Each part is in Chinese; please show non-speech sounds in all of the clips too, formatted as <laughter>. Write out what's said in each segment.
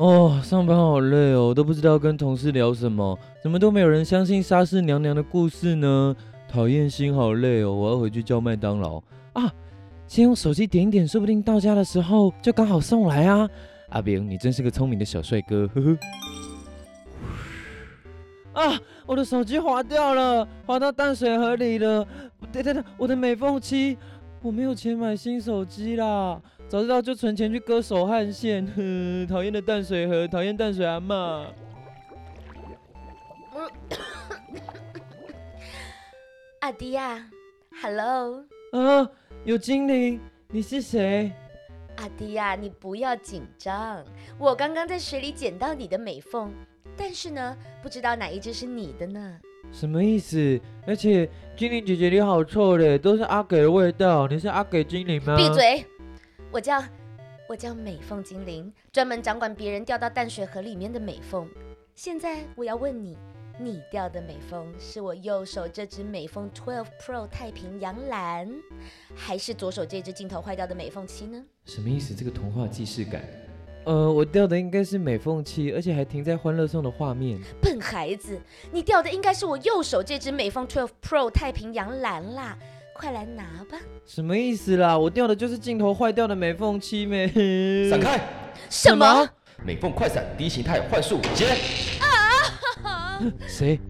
哦，上班好累哦，都不知道跟同事聊什么，怎么都没有人相信沙士娘娘的故事呢？讨厌，心好累哦，我要回去叫麦当劳啊！先用手机点一点，说不定到家的时候就刚好送来啊！阿炳，你真是个聪明的小帅哥，呵呵。啊，我的手机滑掉了，滑到淡水河里了。等等等，我的美缝七，我没有钱买新手机啦。早知道就存钱去割手汗腺。哼。讨厌的淡水河，讨厌淡水阿妈。<coughs> 阿迪亚，Hello。啊，有精灵，你是谁？阿迪亚，你不要紧张，我刚刚在水里捡到你的美凤，但是呢，不知道哪一只是你的呢？什么意思？而且精灵姐姐你好臭嘞，都是阿给的味道。你是阿给精灵吗？闭嘴。我叫我叫美凤精灵，专门掌管别人掉到淡水河里面的美凤。现在我要问你，你掉的美凤是我右手这只美凤 Twelve Pro 太平洋蓝，还是左手这只镜头坏掉的美凤七呢？什么意思？这个童话既视感。呃，我掉的应该是美凤七，而且还停在欢乐颂的画面。笨孩子，你掉的应该是我右手这只美凤 Twelve Pro 太平洋蓝啦。快来拿吧！什么意思啦？我掉的就是镜头坏掉的美缝漆咩？闪开！什么？美缝快闪，第一形态幻术接！啊！<laughs> 谁？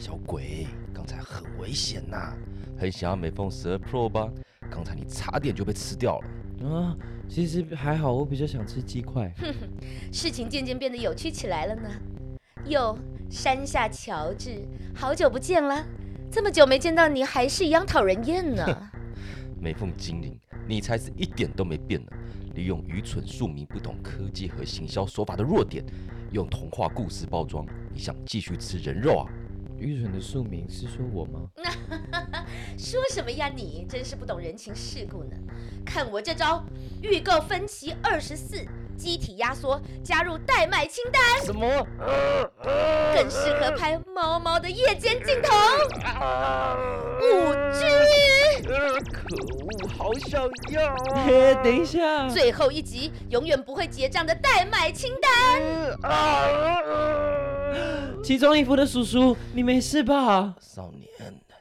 小鬼，刚才很危险呐！很想要美缝十二 Pro 吧？刚才你差点就被吃掉了。啊，其实还好，我比较想吃鸡块。哼哼，事情渐渐变得有趣起来了呢。哟，山下乔治，好久不见了。这么久没见到你，还是一样讨人厌呢。<laughs> 美凤精灵，你才是一点都没变呢。利用愚蠢庶民不懂科技和行销手法的弱点，用童话故事包装，你想继续吃人肉啊？愚蠢的庶民是说我吗？<laughs> 说什么呀？你真是不懂人情世故呢。看我这招，预购分期二十四。机体压缩，加入代卖清单。什么？更适合拍猫猫的夜间镜头。五 G。可恶，好想要。等一下。最后一集，永远不会结账的代卖清单。奇装异服的叔叔，你没事吧？少年，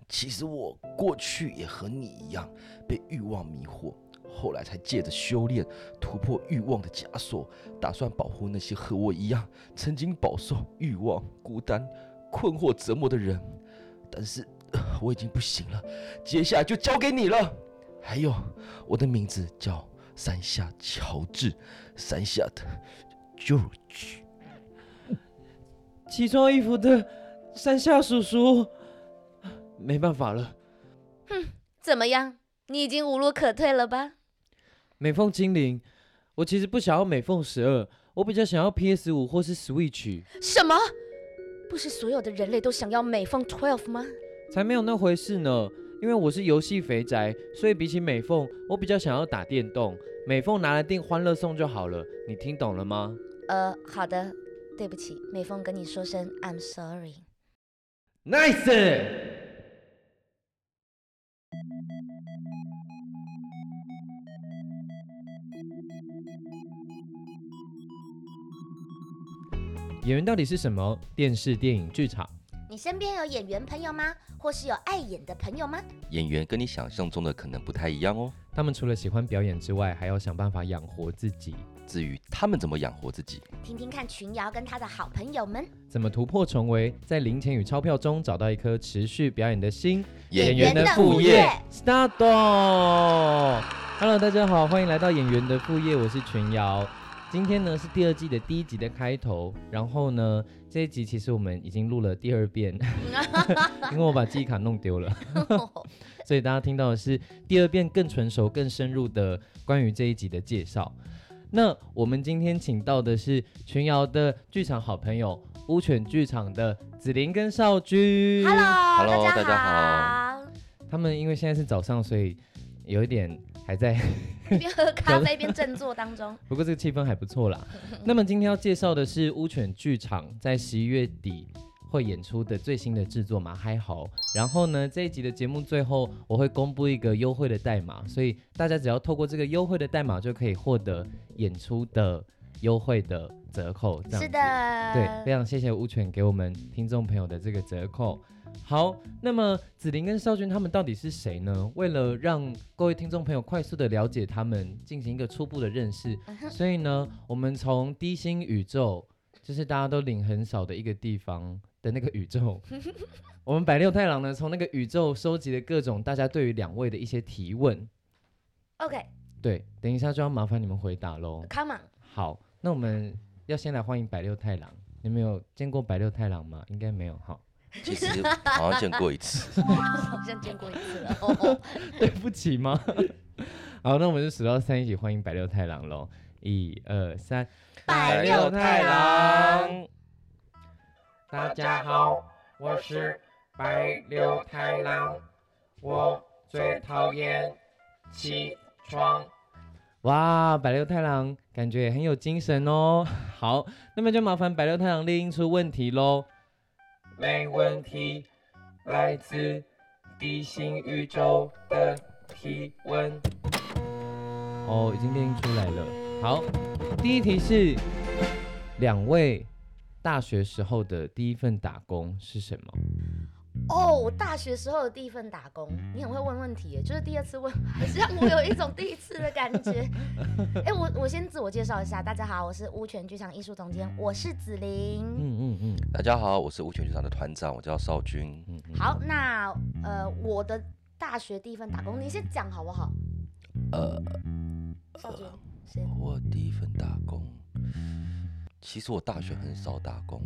其实我过去也和你一样，被欲望迷惑。后来才借着修炼突破欲望的枷锁，打算保护那些和我一样曾经饱受欲望、孤单、困惑折磨的人。但是我已经不行了，接下来就交给你了。还有，我的名字叫山下乔治，山下的 George。奇装异服的山下叔叔，没办法了。哼，怎么样？你已经无路可退了吧？美凤精灵，我其实不想要美凤十二，我比较想要 PS 五或是 Switch。什么？不是所有的人类都想要美凤 Twelve 吗？才没有那回事呢！因为我是游戏肥宅，所以比起美凤，我比较想要打电动。美凤拿来订欢乐颂就好了，你听懂了吗？呃，好的，对不起，美凤跟你说声 I'm sorry。Nice。演员到底是什么？电视、电影、剧场。你身边有演员朋友吗？或是有爱演的朋友吗？演员跟你想象中的可能不太一样哦。他们除了喜欢表演之外，还要想办法养活自己。至于他们怎么养活自己，听听看群瑶跟他的好朋友们怎么突破重围，在零钱与钞票中找到一颗持续表演的心。演员的副业，Start。Hello，大家好，欢迎来到演员的副业，我是群瑶。今天呢是第二季的第一集的开头，然后呢这一集其实我们已经录了第二遍，<laughs> 因为我把记忆卡弄丢了，<laughs> 所以大家听到的是第二遍更纯熟、更深入的关于这一集的介绍。那我们今天请到的是群瑶的剧场好朋友乌犬剧场的子琳跟少君。Hello，大家好。他们因为现在是早上，所以有一点还在。一边喝咖啡边振作当中，<laughs> 不过这个气氛还不错啦。<laughs> 那么今天要介绍的是乌犬剧场在十一月底会演出的最新的制作《马嗨豪》。然后呢，这一集的节目最后我会公布一个优惠的代码，所以大家只要透过这个优惠的代码就可以获得演出的优惠的折扣，这样是的，对，非常谢谢乌犬给我们听众朋友的这个折扣。好，那么子琳跟少君他们到底是谁呢？为了让各位听众朋友快速的了解他们，进行一个初步的认识，所以呢，我们从低星宇宙，就是大家都领很少的一个地方的那个宇宙，<laughs> 我们百六太郎呢，从那个宇宙收集了各种大家对于两位的一些提问。OK，对，等一下就要麻烦你们回答喽。come on，好，那我们要先来欢迎百六太郎。你们有见过百六太郎吗？应该没有哈。<laughs> 其实好像见过一次。好像见过一次了。哦 <laughs> 对不起吗？<laughs> 好，那我们就数到三，一起欢迎百六太郎喽！一二三，百六太郎，大家好，我是百六太郎，我最讨厌起床。哇，百六太郎感觉也很有精神哦。好，那么就麻烦百六太郎列印出问题喽。没问题，来自地心宇宙的提问。哦，已经列印出来了。好，第一题是两位大学时候的第一份打工是什么？哦，我大学时候的第一份打工，你很会问问题耶，就是第二次问，还是让我有一种第一次的感觉。哎、我我先自我介绍一下，大家好，我是乌泉剧场艺术总监，我是子玲。嗯嗯嗯大家好，我是无权剧场的团长，我叫邵军。嗯嗯。好，那呃，我的大学第一份打工，你先讲好不好？呃，少君先。我第一份打工，其实我大学很少打工，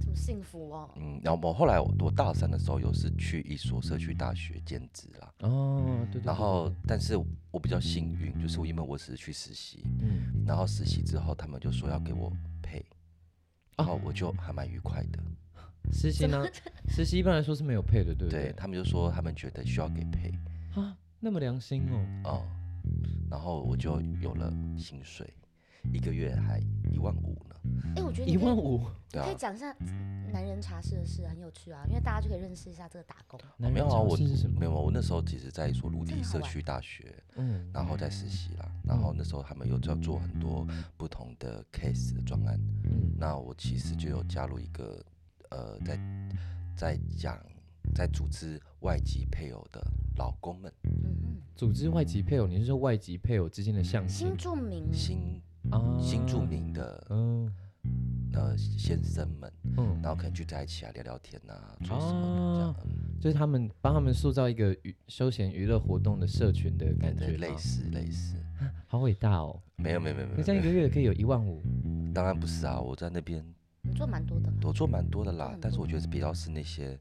这么幸福哦。嗯，然后我后来我我大三的时候有是去一所社区大学兼职啦，哦，对对对。然后但是我比较幸运，就是因为我只是去实习，嗯，然后实习之后他们就说要给我配，然后哦我就还蛮愉快的，实习呢？<laughs> 实习一般来说是没有配的，对不对对？他们就说他们觉得需要给配啊，那么良心哦。哦，然后我就有了薪水，一个月还一万五呢，哎、我觉得一万五，对啊。可以，讲一下男人茶室的事，很有趣啊，因为大家就可以认识一下这个打工。男人没有啊，我尝试是什么？没有，我那时候其实在一所陆地社区大学，嗯，然后在实习啦，然后那时候他们有要做很多不同的 case 的专案，嗯。那我其实就有加入一个呃，在在讲在组织外籍配偶的老公们，嗯组织外籍配偶，你是说外籍配偶之间的相哼，亲？新住民，新啊？新住民的嗯。呃先生们，嗯，然后可能聚在一起啊聊聊天啊，做什么的这样就是他们帮他们塑造一个娱休闲娱乐活动的社群的感觉对，类似类似，好伟大哦！没有没有没有没有你这样一个月可以有一万五，当然不是啊，我在那边你做蛮多的。我做蛮多的。啦，但是我觉得比较是那些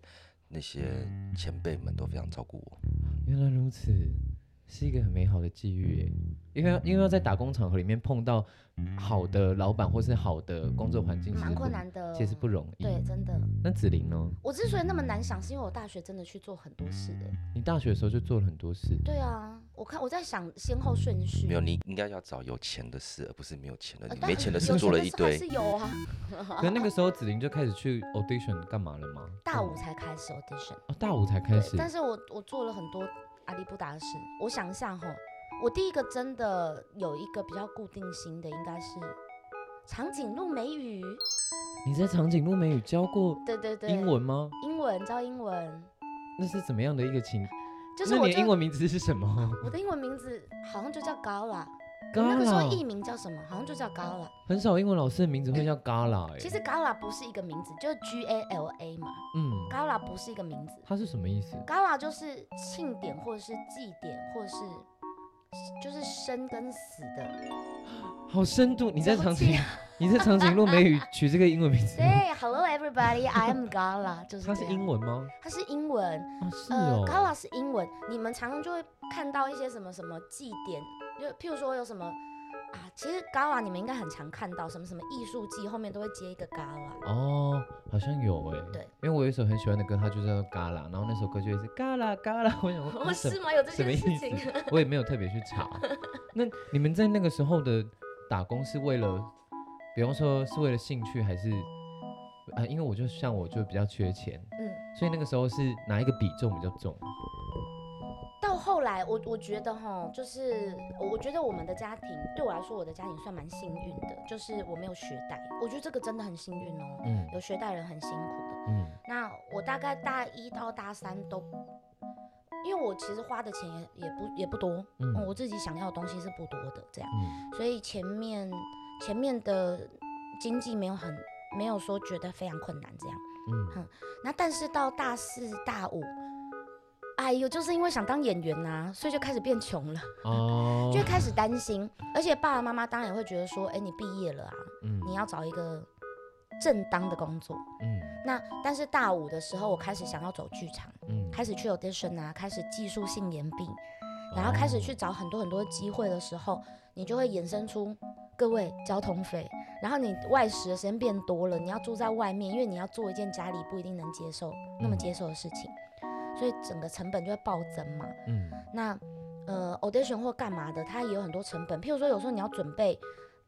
那些前辈们都非常照顾我。原来如此，是一个很美好的际遇耶。因为因为要在打工场合里面碰到好的老板或是好的工作环境，其实蛮困难的，其实不容易。对，真的。那子琳呢？我之所以那么难想，是因为我大学真的去做很多事的。你大学的时候就做了很多事，对啊，我看我在想先后顺序。没有，你应该要找有钱的事，而不是没有钱的。你没钱的事做了一堆是，有啊。<laughs> 可那个时候子琳就开始去 audition 干嘛了吗？大五才开始 audition，哦，大五才开始，但是我我做了很多阿里不达斯。我想一下哈，我第一个真的有一个比较固定型的，应该是长颈鹿美语。你在长颈鹿美语教过对对对，英文吗？英文教英文，那是怎么样的一个情？就是你的英文名字是什么？我的英文名字好像就叫高啦。那个时候啦，艺名叫什么？好像就叫 Gala。很少英文老师的名字会叫 Gala 哎。其实 Gala 不是一个名字，就是 G A L A 嘛。嗯，Gala 不是一个名字它是什么意思？，Gala 就是庆典或者是祭典或者是就是生跟死的。好深度！<laughs> 你在了长颈，你在长颈鹿美语取这个英文名字吗？对，Hello everybody, I am Gala，就是它是英文吗？它是英文，啊，是呃哦。，Gala 是英文，你们常常就会看到一些什么什么祭典，就譬如说有什么啊，其实 Gala 你们应该很常看到什么什么艺术季后面都会接一个 Gala。哦，好像有哎。对，因为我有一首很喜欢的歌，它就叫做《嘎啦》，然后那首歌就会是“嘎啦嘎啦”，我想说哦，是吗？有这件事情？思？我也没有特别去查。<laughs> 那你们在那个时候的打工是为了，比方说是为了兴趣，还是啊？因为我就像我就比较缺钱，嗯，所以那个时候是哪一个比重比较重？我我觉得哈，就是我我觉得我们的家庭对我来说，我的家庭算蛮幸运的，就是我没有学贷，我觉得这个真的很幸运哦。嗯有学贷人很辛苦的。嗯那我大概大一到大三都，因为我其实花的钱也也不也不多，嗯嗯，我自己想要的东西是不多的，这样，嗯所以前面前面的经济没有很没有说觉得非常困难这样。嗯哼那但是到大四大五，哎呦，就是因为想当演员呐、所以就开始变穷了，哦，<laughs> 就会开始担心，而且爸爸妈妈当然也会觉得说，哎，你毕业了啊，嗯。你要找一个正当的工作。嗯。那但是大五的时候，我开始想要走剧场，嗯。开始去 audition 啊，开始技术性演毕，然后开始去找很多很多机会的时候，你就会衍生出各位交通费，然后你外食的时间变多了，你要住在外面，因为你要做一件家里不一定能接受那么嗯。接受的事情，所以整个成本就会暴增嘛。嗯那呃 audition 或干嘛的，它也有很多成本，譬如说有时候你要准备。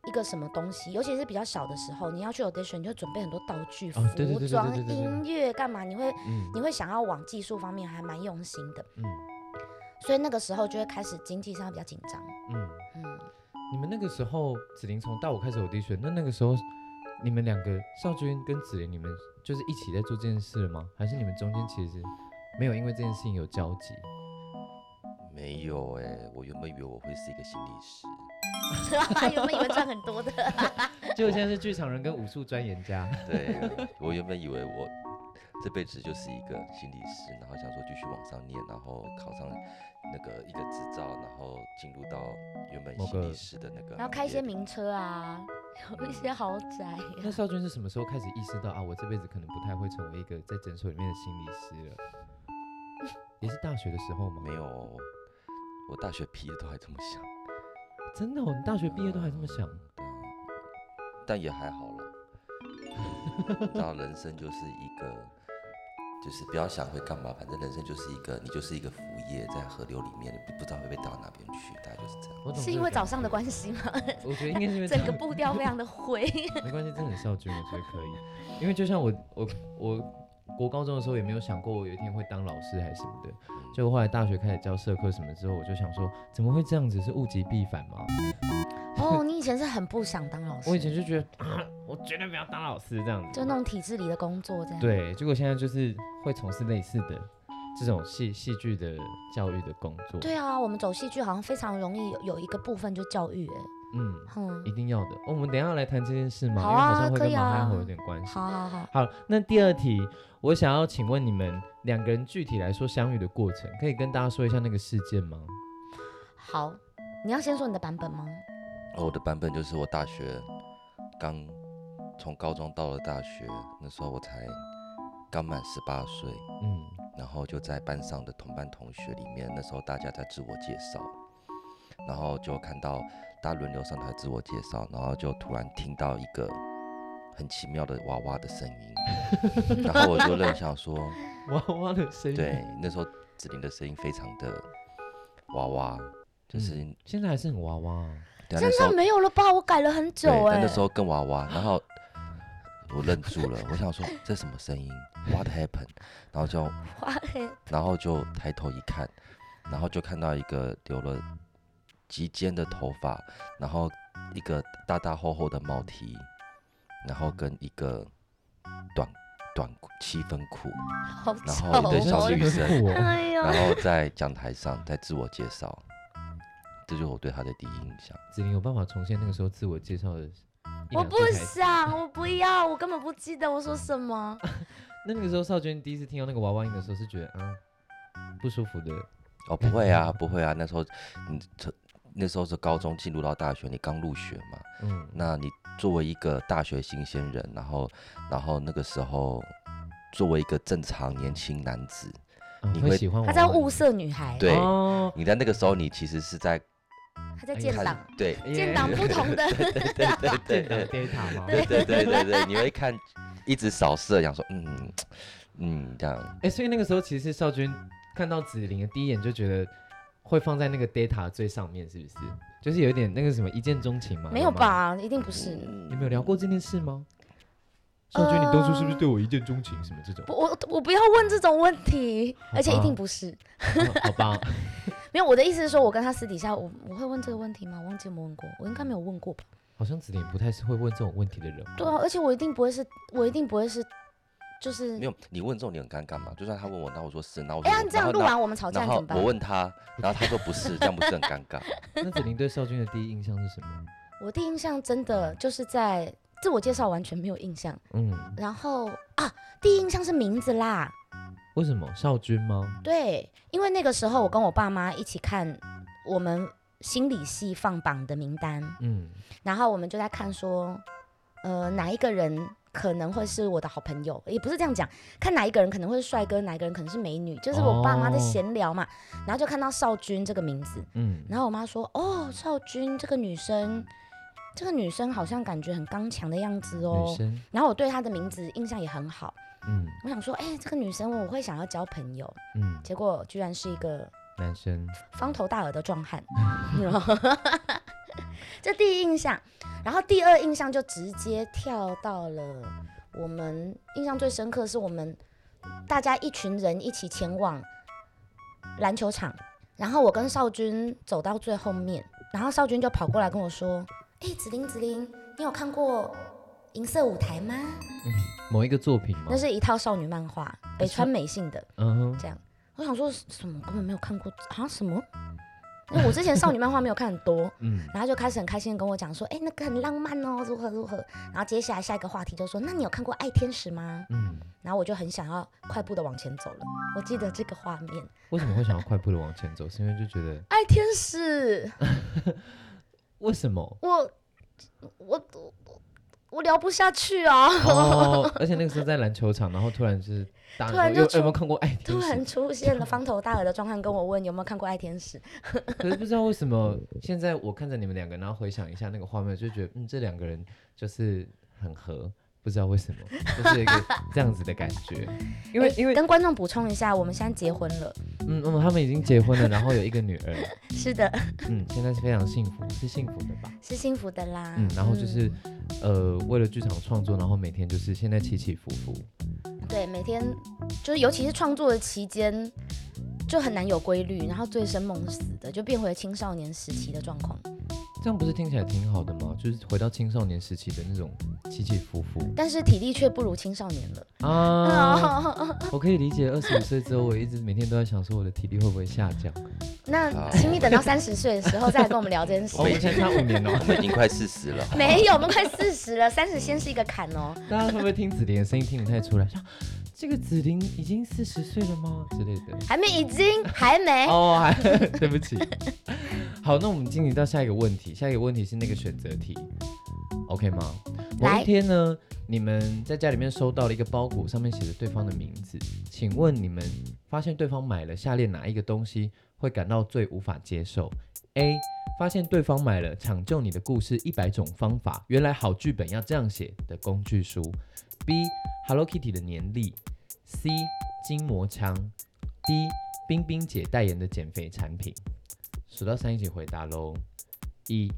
一个什么东西，尤其是比较小的时候，你要去 audition，你就准备很多道具、服装、音乐干嘛？你会嗯你会想要往技术方面还蛮用心的，嗯所以那个时候就会开始经济上比较紧张。嗯，嗯，你们那个时候子琳从大五开始 audition，那那个时候你们两个少君跟子琳，你们就是一起在做这件事了吗？还是你们中间其实没有因为这件事情有交集？没有哎、我原本以为我会是一个心理师，<laughs> 原本以为赚很多的，<laughs> 结果现在是剧场人跟武术钻研家。对我原本以为我这辈子就是一个心理师，然后想说继续往上念，然后考上那个一个执照，然后进入到原本某个心理师的那个然后开一些名车啊，有一些豪宅、那少君是什么时候开始意识到啊，我这辈子可能不太会成为一个在诊所里面的心理师了？也是大学的时候吗？没有，我大学毕业都还这么想，真的、哦，你大学毕业都还这么想？对啊，但也还好了。<laughs> 然后人生就是一个，就是不要想会干嘛，反正人生就是一个，你就是一个浮叶在河流里面，不不知道会被带到哪边去，大概就是这样。是因为早上的关系吗？<laughs> 我觉得应该是因为整个步调非常的灰。<laughs> 没关系，真的很孝敬，我觉得可以。因为就像我我我国高中的时候也没有想过我有一天会当老师还是什么的，结果后来大学开始教社课什么之后，我就想说怎么会这样子？是物极必反吗？哦，你以前是很不想当老师，<laughs> 我以前就觉得啊，我绝对不要当老师这样子。就那种体制里的工作这样。，对，结果现在就是会从事类似的这种戏戏剧的教育的工作。对啊，我们走戏剧好像非常容易有有一个部分就教育，哎，嗯，哼，一定要的。哦我们等一下来谈这件事吗？好啊因为好像会可以啊跟马嗨猴有点关系。好好好，好，那第二题，我想要请问你们两个人具体来说相遇的过程，可以跟大家说一下那个事件吗？好，你要先说你的版本吗？我的版本就是我大学刚从高中到了大学，那时候我才刚满十八岁，嗯然后就在班上的同班同学里面，那时候大家在自我介绍，然后就看到大家轮流上台自我介绍，然后就突然听到一个很奇妙的娃娃的声音，然后我就愣想说，<laughs> 娃娃的声音，对，那时候子琳的声音非常的娃娃，就是、嗯现在还是很娃娃、啊。对啊，现那时候在没有了吧？我改了很久对，哎、但那时候更娃娃，然后我愣住了，我想说这什么声音？What happened？然后就 <laughs> 花黑然后就抬头一看，然后就看到一个留了及肩的头发，然后一个大大厚厚的帽 T，然后跟一个短短裤七分裤，好然丑后一堆小哦女生然后在讲台上在自我介绍，这就是我对他的第一印象。子琳有办法重现那个时候自我介绍的一我不两句台词？想，我不要，我根本不记得我说什么。<laughs> 那那个时候少娟第一次听到那个娃娃音的时候，是觉得嗯不舒服的。哦，不会啊，不会啊，那时候你这那时候是高中进入到大学，你刚入学嘛，嗯，那你作为一个大学新鲜人，然后然后那个时候作为一个正常年轻男子，哦你会会喜欢娃她在物色女孩，对哦，你在那个时候你其实是在他在建档，对建档不同的。对对对 <laughs> 建档对？对对对对对，你会 <laughs> 看一直扫射，想说嗯嗯这样，哎、所以那个时候其实少君看到紫菱的第一眼就觉得会放在那个 data 最上面，是不是？就是有一点那个什么一见钟情吗？没有？吧？一定不是。嗯你们有聊过这件事吗？少君，你当初是不是对我一见钟情？什么这种？不，我我不要问这种问题，而且一定不是。哦好吧，<laughs> 没有，我的意思是说，我跟他私底下，我我会问这个问题吗？我忘记有没有问过，我应该没有问过吧？好像子琳不太是会问这种问题的人。对啊，而且我一定不会是，我一定不会是，就是没有，你问这种你很尴尬嘛？就算他问我，那我说是，那我说哎呀，这样录完我们吵架怎么办我？问他，然后他说不是，<laughs> 这样不是很尴尬？<laughs> 那子琳对少君的第一印象是什么？我第一印象真的就是在自我介绍完全没有印象，嗯，然后啊，第一印象是名字啦，为什么少君吗？对，因为那个时候我跟我爸妈一起看我们心理系放榜的名单，嗯，然后我们就在看说，呃，哪一个人可能会是我的好朋友，也不是这样讲，看哪一个人可能会是帅哥，哪一个人可能是美女，就是我爸妈在哦闲聊嘛，然后就看到少君这个名字，嗯，然后我妈说，哦，少君这个女生。这个女生好像感觉很刚强的样子哦，然后我对她的名字印象也很好，嗯。我想说，哎、这个女生我会想要交朋友，嗯，结果居然是一个男生，方头大耳的壮汉，<laughs> <laughs> 这第一印象，然后第二印象就直接跳到了我们印象最深刻是我们大家一群人一起前往篮球场，然后我跟少君走到最后面，然后少君就跑过来跟我说：“哎、子琳子琳，你有看过银色舞台吗？某一个作品吗？那是一套少女漫画，北川美幸的。”嗯哼，这样，我想说什么根本没有看过啊什么？因为我之前少女漫画没有看很多，嗯，然后就开始很开心的跟我讲说，哎、那个很浪漫哦，如何如何。然后接下来下一个话题就说，那你有看过《爱天使》吗？嗯，然后我就很想要快步的往前走了。我记得这个画面，《为什么会想要快步的往前走？是因为就觉得爱天使》，<laughs> 为什么？我我我我聊不下去啊！哦，而且那个时候在篮球场，然后突然就是大突然就有有没有看过《爱天使突然》？出现了方头大耳的壮汉跟我问有没有看过《爱天使》，<laughs> 可是不知道为什么，现在我看着你们两个，然后回想一下那个画面，就觉得嗯，这两个人就是很合，不知道为什么，<laughs> 就是一个这样子的感觉。<laughs> 因为诶因为跟观众补充一下，我们现在结婚了，嗯嗯，他们已经结婚了，然后有一个女儿，<laughs> 是的，嗯，现在是非常幸福，是幸福的吧？是幸福的啦。嗯，然后就是呃，为了剧场创作，然后每天就是现在起起伏伏。对，每天就是尤其是创作的期间，就很难有规律，然后醉生梦死的，就变回青少年时期的状况。这样不是听起来挺好的吗？就是回到青少年时期的那种起起伏伏但是体力却不如青少年了。啊！<laughs> 我可以理解，二十五岁之后，我一直每天都在想说我的体力会不会下降。那请你等到三十岁的时候再来跟我们聊这件事哦，。我们才差五年哦。我们已经快四十了，<laughs> 没有，我们快四十了，三十先是一个坎哦。大家会不会听子琳的声音听不太出来？说这个子琳已经四十岁了吗之类的？还没，已经还没。哦，还 <laughs> 对不起。好，那我们进行到下一个问题。下一个问题是那个选择题，OK 吗？某一天呢，你们在家里面收到了一个包裹，上面写着对方的名字，请问你们发现对方买了下列哪一个东西会感到最无法接受？A. 发现对方买了《抢救你的故事一百种方法》，原来好剧本要这样写的工具书。B. Hello Kitty 的年历。C. 筋膜枪。D. 冰冰姐代言的减肥产品。数到三一起回答喽。一、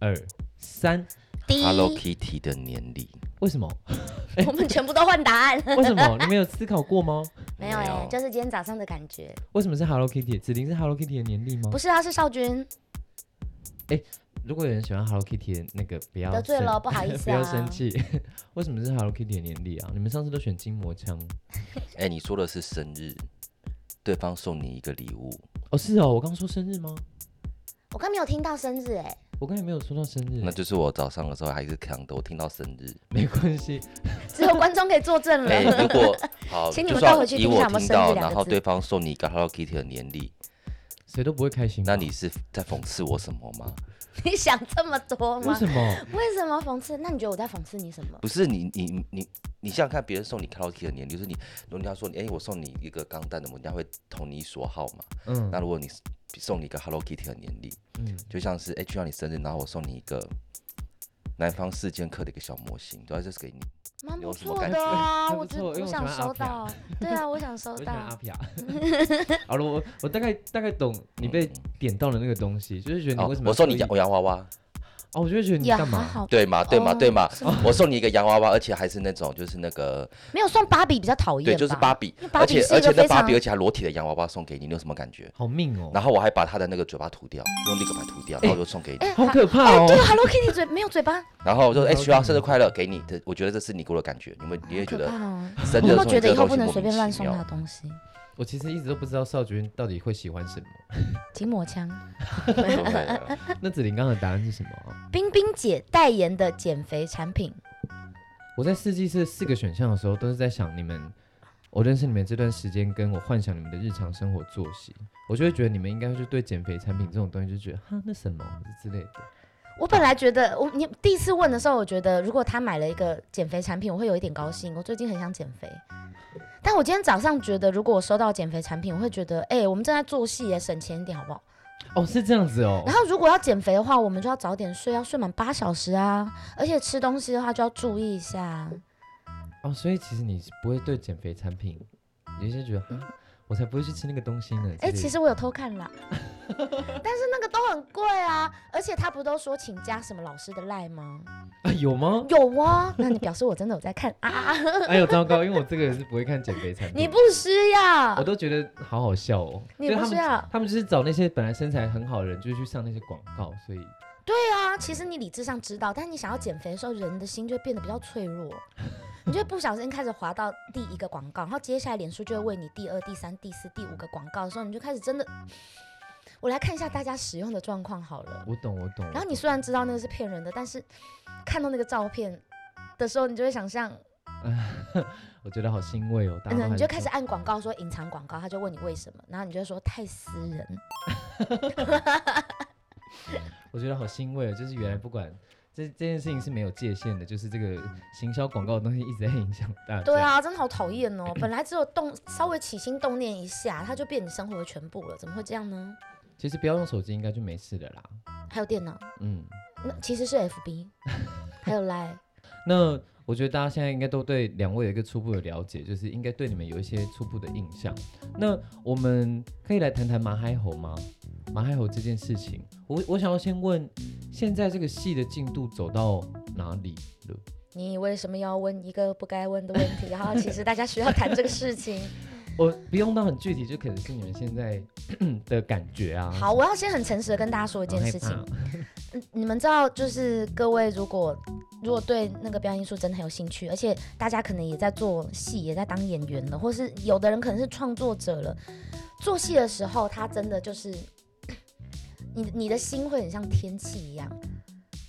二、三。第一，Hello Kitty 的年历，为什么？<laughs> 我们全部都换答案。<laughs> 为什么？你们有思考过吗？<laughs> 没有哎、没有就是今天早上的感觉。为什么是 Hello Kitty？指定是 Hello Kitty 的年历吗不？是，他是少君，如果有人喜欢 Hello Kitty 的那个，不要得罪了，不好意思不要啊。生气。为什么是 Hello Kitty 的年历啊？你们上次都选筋膜枪。哎，你说的是生日，对方送你一个礼物，哦，是哦，我刚说生日吗？我刚没有听到生日哎、我刚才没有说到生日那，就是我早上的时候还是扛的，我听到生日。<laughs> 没关系。<laughs> 只有观众可以作证了。哎，如果 <laughs> 好，请你们倒回去听我听一下有没有生日听到，然后对方送你一个 Hello Kitty 的年历，谁都不会开心。那你是在讽刺我什么吗？<laughs> 你想这么多吗？为什么？为什么讽刺？那你觉得我在讽刺你什么？不是你你你你想想看，别人送你 Hello Kitty 的年历，就是你，如果人家说你，哎、我送你一个钢弹的，人家会投你所好嘛。嗯那如果你送你一个 Hello Kitty 的年历，嗯，就像是哎，就像你生日，然后我送你一个南方四剑客的一个小模型，主要就是给你。蛮 <laughs> 不错的啊，我只我想收到。对啊，我想收到阿到。皮亚。好了，我我大概大概懂你被嗯点到的那个东西，就是觉得你哦为什么、我说你洋洋娃娃，哦，我就觉得你干嘛？对嘛对嘛哦对嘛我送你一个洋娃娃，而且还是那种就是那个没有送芭比比较讨厌，对，就是芭比而比是一且而且那芭比而且还裸体的洋娃娃送给你，你有什么感觉？好命哦，然后我还把他的那个嘴巴涂掉，用立可白涂掉，然后就送给你。哎，好可怕哦哎对。，Hello Kitty 嘴没有嘴巴，然后我就说：“哎徐瑶生日快乐，给你的。”我觉得这是你给我的感觉，你们你也觉得你这个觉得以后不能东西莫名随便乱送其妙他东西？我其实一直都不知道少君到底会喜欢什么。筋膜枪，<laughs> 那子琳刚刚的答案是什么啊？冰冰姐代言的减肥产品，我在设计这四个选项的时候，都是在想你们，我认识你们这段时间，跟我幻想你们的日常生活作息，我就会觉得你们应该就对减肥产品这种东西就觉得哈那什么之类的。我本来觉得，我你第一次问的时候，我觉得如果他买了一个减肥产品，我会有一点高兴。我最近很想减肥，但我今天早上觉得，如果我收到减肥产品，我会觉得，哎、我们正在做戏耶，省钱一点好不好？哦，是这样子哦然。后如果要减肥的话，我们就要早点睡，要睡满八小时啊，而且吃东西的话就要注意一下。哦，所以其实你是不会对减肥产品有一些觉得，哈，我才不会去吃那个东西呢。哎、其实我有偷看啦，<laughs> 但是那个都很贵啊，而且他不都说请加什么老师的赖吗？啊有吗？有啊，那你表示我真的有在看啊？<laughs> 哎呦糟糕，因为我这个人是不会看减肥产品，你不需要我，都觉得好好笑哦。你不需要。他们就是找那些本来身材很好的人，就是去上那些广告，所以对啊，其实你理智上知道，但是你想要减肥的时候，人的心就会变得比较脆弱，<laughs> 你就会不小心开始滑到第一个广告，然后接下来脸书就会为你第二、第三、第四、第五个广告的时候，你就开始真的，我来看一下大家使用的状况好了。我懂我懂。然后你虽然知道那个是骗人的，但是看到那个照片的时候，你就会想象，<laughs> 我觉得好欣慰哦，大家都嗯，你就开始按广告说隐藏广告，他就问你为什么，然后你就说太私人。<laughs> 我觉得好欣慰哦，就是原来不管这这件事情是没有界限的，就是这个行销广告的东西一直在影响大家。对，啊，真的好讨厌哦！本来只有动稍微起心动念一下，它就变你生活的全部了，怎么会这样呢？其实不要用手机应该就没事的啦。还有电脑，嗯，那其实是 FB，还有 Line。那我觉得大家现在应该都对两位有一个初步的了解，就是应该对你们有一些初步的印象。那我们可以来谈谈马海猴吗？马海猴这件事情，我我想要先问，现在这个戏的进度走到哪里了？你为什么要问一个不该问的问题？然后，其实大家需要谈这个事情。<laughs> 我不用到很具体，就可能是你们现在 <clears throat> 的感觉啊。好，我要先很诚实的跟大家说一件事情。<laughs> 嗯你们知道，就是各位如果如果对那个表演艺术真的很有兴趣，而且大家可能也在做戏，也在当演员了，或是有的人可能是创作者了，做戏的时候，他真的就是 <coughs> 你你的心会很像天气一样。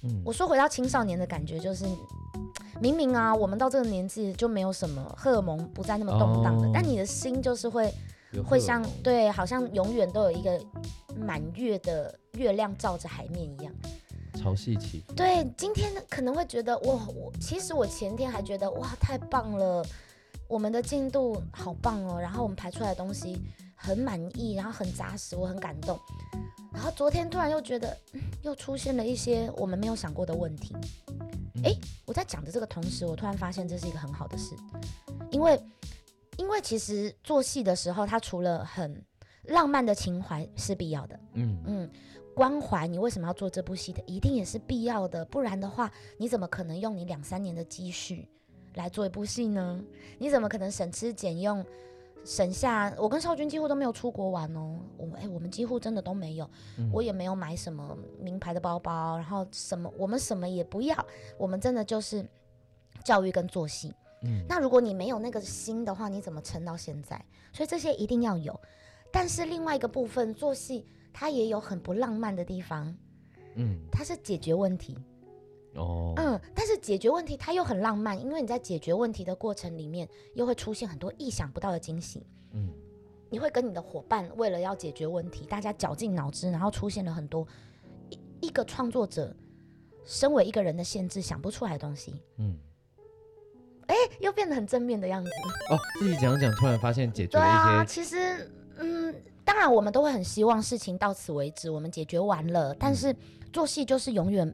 嗯我说回到青少年的感觉，就是明明啊，我们到这个年纪就没有什么荷尔蒙不再那么动荡了，哦但你的心就是会会像对，好像永远都有一个满月的月亮照着海面一样。潮汐起伏。对，今天可能会觉得哇，我其实我前天还觉得哇太棒了，我们的进度好棒哦，然后我们排出来的东西很满意，然后很扎实，我很感动。然后昨天突然又觉得，嗯 <clears throat> 又出现了一些我们没有想过的问题。嗯诶我在讲的这个同时，我突然发现这是一个很好的事，因为因为其实做戏的时候，它除了很浪漫的情怀是必要的，嗯嗯，关怀你为什么要做这部戏的，一定也是必要的，不然的话，你怎么可能用你两三年的积蓄来做一部戏呢？你怎么可能省吃俭用？省下，我跟少君几乎都没有出国玩哦，我们哎、我们几乎真的都没有，嗯我也没有买什么名牌的包包，然后什么我们什么也不要，我们真的就是教育跟做戏。嗯那如果你没有那个心的话，你怎么撑到现在？所以这些一定要有。但是另外一个部分，做戏它也有很不浪漫的地方，嗯它是解决问题。哦嗯，但是解决问题它又很浪漫，因为你在解决问题的过程里面，又会出现很多意想不到的惊喜。嗯你会跟你的伙伴为了要解决问题，大家绞尽脑汁，然后出现了很多一一个创作者身为一个人的限制想不出来的东西，嗯又变得很正面的样子。哦，自己讲讲，突然发现解决对啊，了一些其实，嗯，当然我们都会很希望事情到此为止，我们解决完了。但是做戏就是永远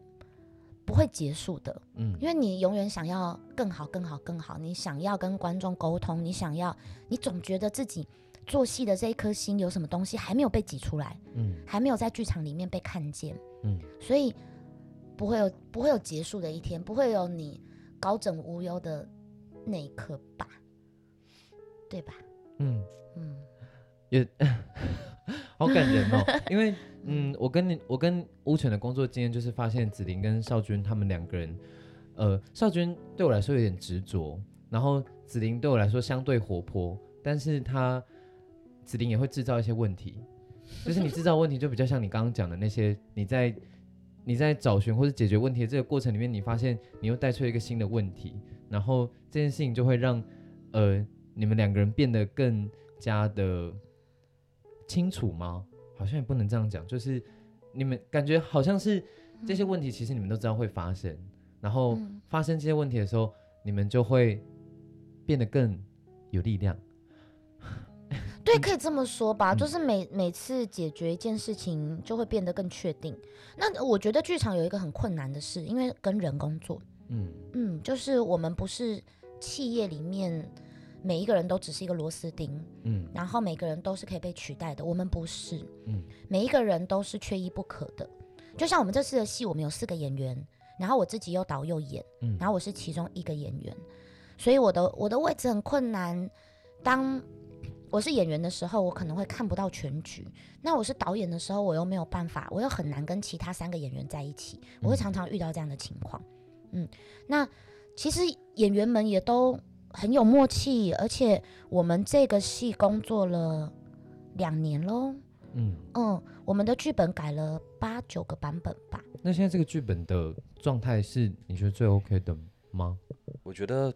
不会结束的，嗯因为你永远想要更好、更好、更好，你想要跟观众沟通，你想要，你总觉得自己做戏的这一颗心有什么东西还没有被挤出来，嗯还没有在剧场里面被看见，嗯所以不会有不会有结束的一天，不会有你高枕无忧的那一刻吧？对吧？嗯，嗯也 <laughs> 好感人哦。因为嗯，我跟你我跟乌犬的工作经验就是发现子琳跟少君他们两个人，呃，少君对我来说有点执着，然后子琳对我来说相对活泼，但是他子琳也会制造一些问题，就是你制造问题就比较像你刚刚讲的那些你在。你在找寻或者解决问题的这个过程里面，你发现你又带出一个新的问题，然后这件事情就会让呃你们两个人变得更加的清楚吗？好像也不能这样讲，就是你们感觉好像是这些问题，其实你们都知道会发生，然后嗯发生这些问题的时候，你们就会变得更有力量。<laughs> 对，可以这么说吧，嗯就是每每次解决一件事情，就会变得更确定。那我觉得剧场有一个很困难的事，因为跟人工作，嗯嗯，就是我们不是企业里面每一个人都只是一个螺丝钉，嗯然后每个人都是可以被取代的，我们不是，嗯每一个人都是缺一不可的。就像我们这次的戏，我们有四个演员，然后我自己又导又演，嗯，然后我是其中一个演员，所以我的我的位置很困难。当我是演员的时候，我可能会看不到全局；那我是导演的时候，我又没有办法，我又很难跟其他三个演员在一起。我会常常遇到这样的情况。嗯，那其实演员们也都很有默契，而且我们这个戏工作了两年喽。嗯，嗯，我们的剧本改了八九个版本吧。那现在这个剧本的状态是你觉得最 OK 的吗？我觉得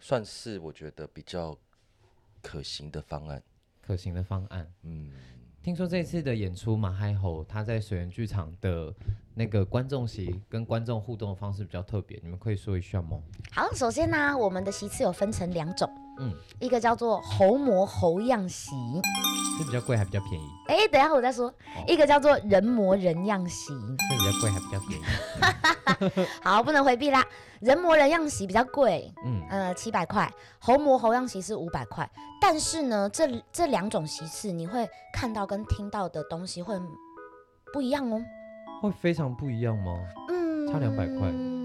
算是我觉得比较可行的方案。可行的方案？嗯，听说这次的演出马嗨猴，他在水源剧场的那个观众席跟观众互动的方式比较特别，你们可以说一下吗？好，首先呢，我们的席次有分成两种，嗯，一个叫做猴模猴样席，是比较贵还比较便宜？哎，等一下我再说，一个叫做人模人样席。是比较贵还比较便宜？<laughs> 好，不能回避啦，人模人样席比较贵，嗯呃，七百块，猴模猴样席是五百块。但是呢，这这两种席次你会看到跟听到的东西会不一样哦。会非常不一样吗？嗯，差两百块嗯，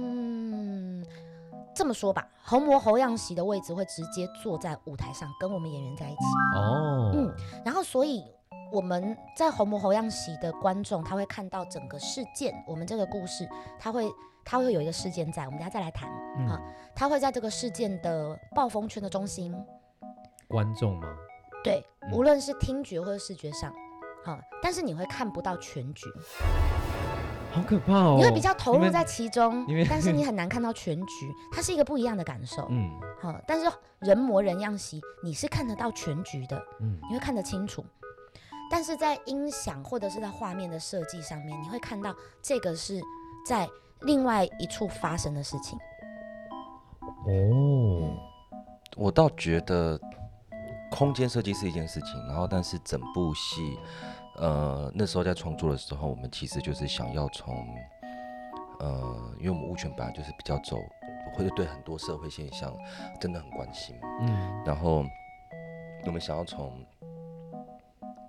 这么说吧，猴模猴样席的位置会直接坐在舞台上，跟我们演员在一起。哦，嗯然后，所以我们在猴模猴样席的观众，他会看到整个事件，我们这个故事，他会他会有一个事件在，我们等下再来谈。嗯啊他会在这个事件的暴风圈的中心，观众吗？对，嗯无论是听觉或者视觉上，好、但是你会看不到全局，好可怕哦！你会比较投入在其中，但是你很难看到全局，它是一个不一样的感受。嗯好、但是人模人样席，你是看得到全局的，嗯你会看得清楚。但是在音响或者是在画面的设计上面，你会看到这个是在另外一处发生的事情。哦，我倒觉得空间设计是一件事情，然后但是整部戏，呃，那时候在创作的时候，我们其实就是想要从，呃，因为我们物权本来就是比较走，会对很多社会现象真的很关心，嗯。然后我们想要从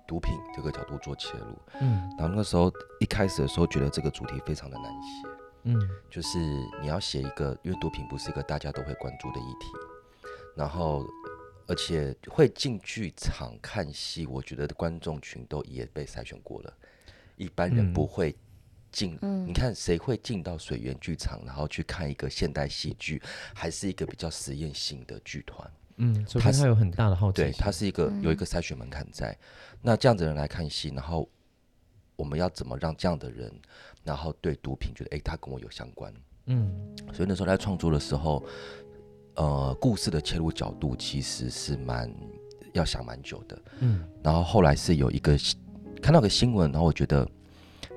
毒品这个角度做切入，嗯。然后那个时候一开始的时候觉得这个主题非常的难写，嗯。就是你要写一个，因为毒品不是一个大家都会关注的议题，然后而且会进剧场看戏，我觉得观众群都也被筛选过了，一般人嗯不会进。嗯你看谁会进到水源剧场，然后去看一个现代戏剧，还是一个比较实验性的剧团？嗯，除他是非他有很大的好奇它是一个有一个筛选门槛在。那这样子的人来看戏，然后我们要怎么让这样的人，然后对毒品觉得，诶，他跟我有相关？嗯所以那时候在创作的时候，呃，故事的切入角度其实是蛮要想蛮久的。嗯然后后来是有一个看到个新闻，然后我觉得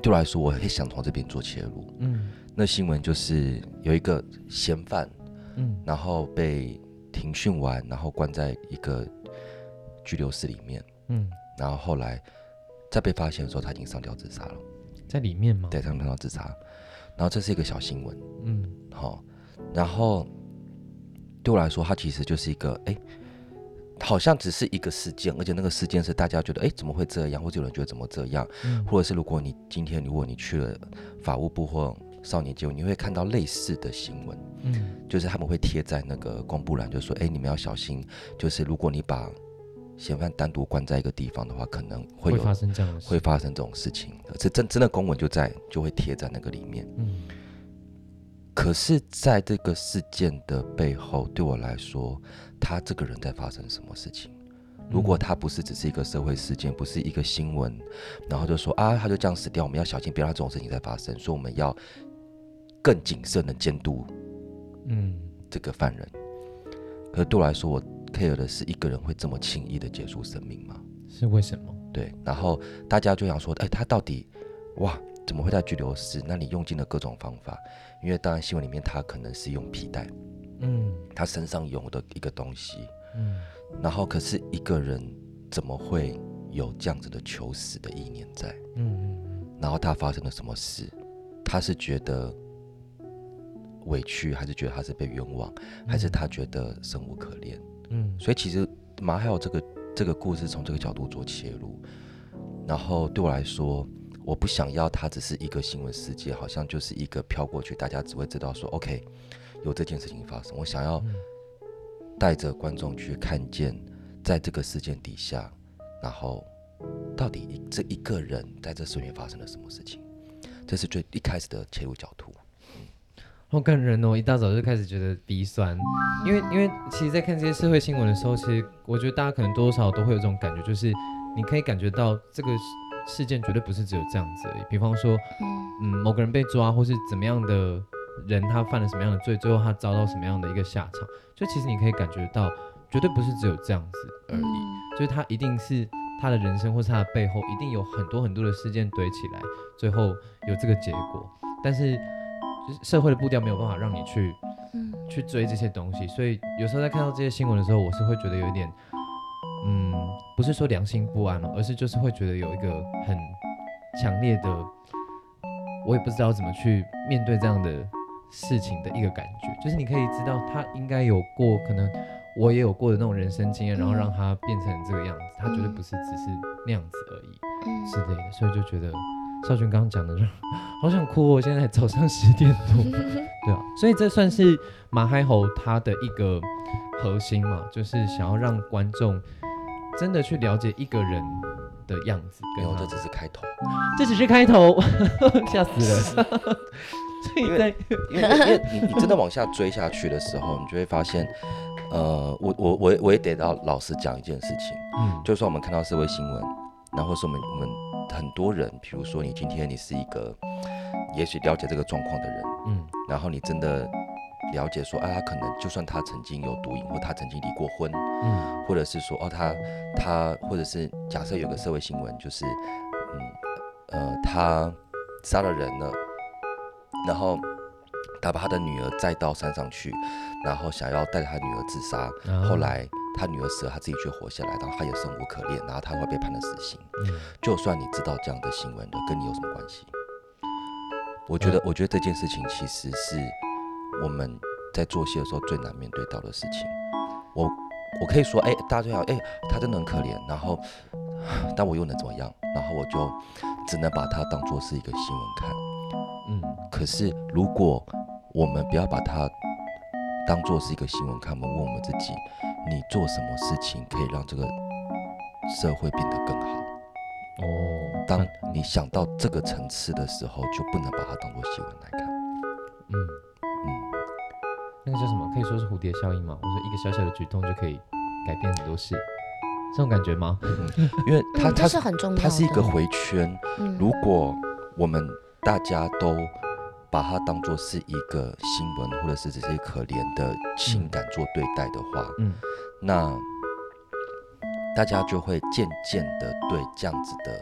对我来说，我很想从这边做切入。嗯那新闻就是有一个嫌犯，嗯然后被庭讯完，然后关在一个拘留室里面，嗯，然后后来在被发现的时候，他已经上吊自杀了。在里面吗？对，上吊自杀。然后这是一个小新闻。嗯好、然后对我来说，它其实就是一个哎，好像只是一个事件，而且那个事件是大家觉得哎怎么会这样，或者有人觉得怎么这样，嗯。或者是如果你今天如果你去了法务部或少年节，你会看到类似的新闻，嗯。就是他们会贴在那个公布栏，就说：“哎，你们要小心，就是如果你把嫌犯单独关在一个地方的话，可能会有会发生这样的，会发生这种事情。”这真真的公文就在就会贴在那个里面。嗯可是，在这个事件的背后，对我来说，他这个人在发生什么事情？如果他不是只是一个社会事件，不是一个新闻，然后就说啊，他就这样死掉，我们要小心，别让这种事情再发生，所以我们要更谨慎的监督嗯这个犯人。可是对我来说，我 care 的是一个人会这么轻易的结束生命吗？是为什么？对，然后大家就想说，哎，他到底哇怎么会在拘留室？那你用尽了各种方法，因为当然新闻里面他可能是用皮带，嗯他身上有的一个东西，嗯然后可是一个人怎么会有这样子的求死的意念在？嗯然后他发生了什么事？他是觉得委屈，还是觉得他是被冤枉，还是他觉得生无可恋？嗯所以其实马还有这个这个故事从这个角度做切入，然后对我来说，我不想要它只是一个新闻事件，好像就是一个飘过去，大家只会知道说 OK 有这件事情发生。我想要嗯带着观众去看见，在这个事件底下，然后到底一这一个人在这瞬间发生了什么事情，这是最一开始的切入角度。好感人哦！一大早就开始觉得鼻酸，因为因为其实，在看这些社会新闻的时候，其实我觉得大家可能多多少少都会有这种感觉，就是你可以感觉到这个事事件绝对不是只有这样子而已。比方说，嗯嗯，某个人被抓，或是怎么样的人他犯了什么样的罪，最后他遭到什么样的一个下场，就其实你可以感觉到，绝对不是只有这样子而已。就是他一定是他的人生或是他的背后一定有很多很多的事件堆起来，最后有这个结果。但是就是社会的步调没有办法让你去嗯去追这些东西，所以有时候在看到这些新闻的时候，我是会觉得有一点，嗯，不是说良心不安了，而是就是会觉得有一个很强烈的，我也不知道怎么去面对这样的事情的一个感觉，就是你可以知道他应该有过可能我也有过的那种人生经验，然后嗯让他变成这个样子，他绝对嗯不是只是那样子而已嗯之类的，所以就觉得少君刚刚讲的让好想哭哦，现在早上十点多。对啊，所以这算是马海猴他的一个核心嘛，就是想要让观众真的去了解一个人的样子，没有，这只是开头。这只是开头，<laughs> 吓死了。<laughs> 所以在因为因为你你真的往下追下去的时候，你就会发现，呃，我我我也我也得到老实讲一件事情，嗯。就是说我们看到社会新闻，然后是我们我们很多人，比如说你今天你是一个也许了解这个状况的人，嗯。然后你真的了解说，啊，他可能就算他曾经有毒瘾，或他曾经离过婚，嗯或者是说，哦，他他或者是假设有个社会新闻，就是嗯呃他杀了人了，然后他把他的女儿载到山上去，然后想要带着他女儿自杀，啊后来他女儿死了，他自己却活下来，然后他也生无可恋，然后他会被判了死刑。嗯就算你知道这样的新闻的，跟你有什么关系？我觉得，我觉得这件事情其实是我们在做戏的时候最难面对到的事情。我我可以说，哎、大家最好，哎、他真的很可怜，然后，<sighs> 但我又能怎么样？然后我就只能把它当做是一个新闻看。嗯可是如果我们不要把它当做是一个新闻看，我们问我们自己，你做什么事情可以让这个社会变得更好？哦，当你想到这个层次的时候，就不能把它当做新闻来看。嗯嗯，那个叫什么？可以说是蝴蝶效应吗？我说一个小小的举动就可以改变很多事，这种感觉吗？因为它嗯它是很重要，它是一个回圈。嗯如果我们大家都把它当做是一个新闻，或者是只是可怜的情感做对待的话，嗯那大家就会渐渐的对这样子的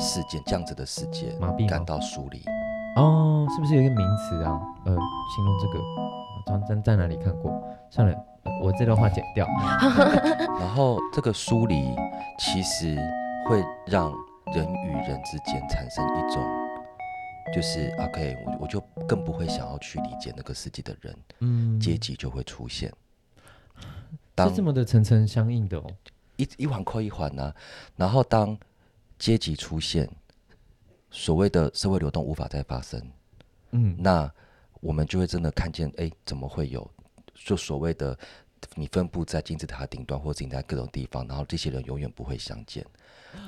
事件、这样子的世界麻痹感到疏离。哦，是不是有一个名词啊？呃，形容这个，我在在哪里看过？算了，呃我这段话剪掉。<laughs> 然后这个疏离其实会让人与人之间产生一种，就是 OK，我我就更不会想要去理解那个世界的人，嗯，阶级就会出现。是当这么的层层相应的哦。一一环扣一环呢、然后当阶级出现，所谓的社会流动无法再发生，嗯，那我们就会真的看见，哎，怎么会有就所谓的你分布在金字塔顶端，或者你在各种地方，然后这些人永远不会相见。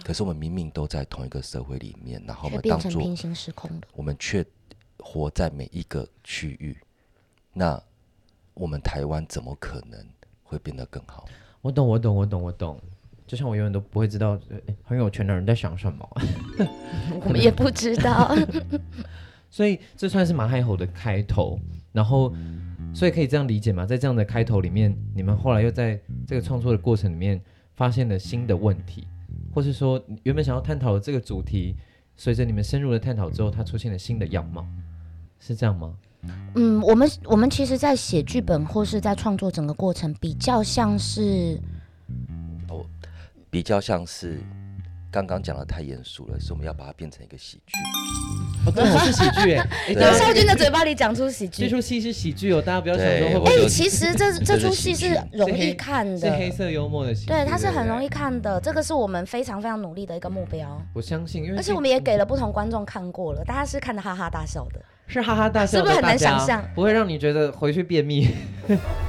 可是我们明明都在同一个社会里面，然后我们当做平行时空的。我们却活在每一个区域，那我们台湾怎么可能会变得更好？我懂，我懂，我懂，我懂。就像我永远都不会知道呃很有钱的人在想什么，<laughs> 我们也不知道。<laughs> 所以这算是马海猴的开头。然后，所以可以这样理解吗？在这样的开头里面，你们后来又在这个创作的过程里面发现了新的问题，或是说原本想要探讨的这个主题，随着你们深入的探讨之后，它出现了新的样貌，是这样吗？嗯，我们我们其实，在写剧本或是在创作整个过程，比较像是比较像是刚刚讲的太严肃了，所以我们要把它变成一个喜剧。哦，对，是喜剧哎，<laughs> 哎，对大家从少君的嘴巴里讲出喜剧。这出戏是喜剧哦，大家不要想说会不会哎其实这这出戏是容易看的是黑，色幽默的喜剧，对，它是很容易。看的，这个是我们非常非常努力的一个目标。我相信，因为而且我们也给了不同观众看过了，大家是看的哈哈大笑的。是哈哈大笑，是不是很难想象不会让你觉得回去便秘。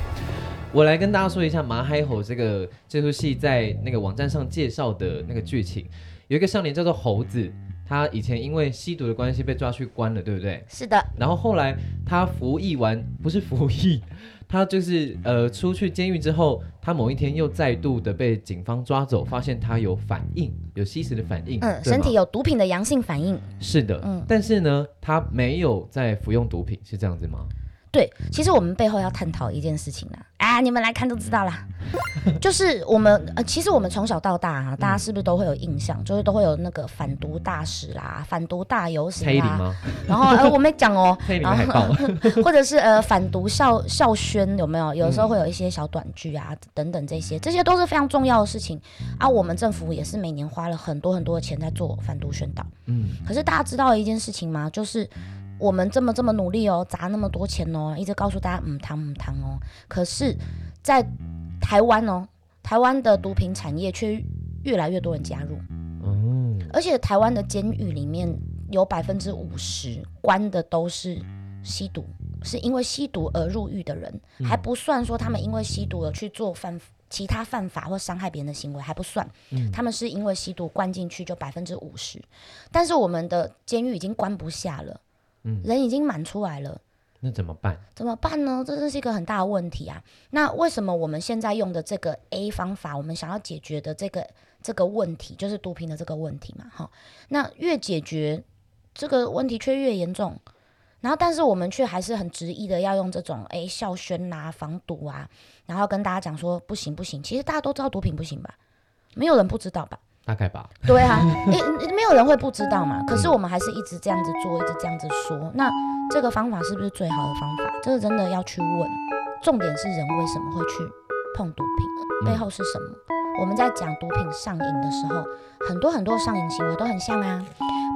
<laughs> 我来跟大家说一下《马海吼》这个这出戏在那个网站上介绍的那个剧情，有一个少年叫做猴子，他以前因为吸毒的关系被抓去关了，对不对？是的，然后后来他服役完，不是服役，他就是呃出去监狱之后，他某一天又再度的被警方抓走，发现他有反应，有吸食的反应，嗯，身体有毒品的阳性反应。是的，嗯但是呢，他没有在服用毒品，是这样子吗？对，其实我们背后要探讨一件事情啦，啊，你们来看就知道啦，<laughs> 就是我们呃，其实我们从小到大啊，大家是不是都会有印象，就是都会有那个反毒大使啦、反毒大游行啦？然后呃，<laughs> 我没讲哦，蔡依林的海报，<laughs> 或者是呃反毒校校宣有没有？有时候会有一些小短剧啊、等等这些，这些都是非常重要的事情啊。我们政府也是每年花了很多很多的钱在做反毒宣导。嗯，可是大家知道一件事情吗？就是我们这么这么努力哦，砸那么多钱哦，一直告诉大家嗯糖嗯糖哦，可是，在台湾哦，台湾的毒品产业却越来越多人加入，嗯，而且台湾的监狱里面有百分之五十关的都是吸毒，是因为吸毒而入狱的人，还不算说他们因为吸毒而去做犯其他犯法或伤害别人的行为，还不算。他们是因为吸毒关进去就百分之五十，但是我们的监狱已经关不下了，人已经满出来了。那怎么办？怎么办呢？这真是一个很大的问题啊！那为什么我们现在用的这个 A 方法，我们想要解决的这个这个问题，就是毒品的这个问题嘛？哈，那越解决这个问题却越严重，然后但是我们却还是很执意的要用这种诶校宣啊、防毒啊，然后跟大家讲说不行不行。其实大家都知道毒品不行吧？没有人不知道吧？大概吧。对啊，<laughs> 诶、没有人会不知道嘛。可是我们还是一直这样子做，一直这样子说。那这个方法是不是最好的方法？这个真的要去问。重点是人为什么会去碰毒品，背后是什么？我们在讲毒品上瘾的时候，很多很多上瘾行为都很像啊。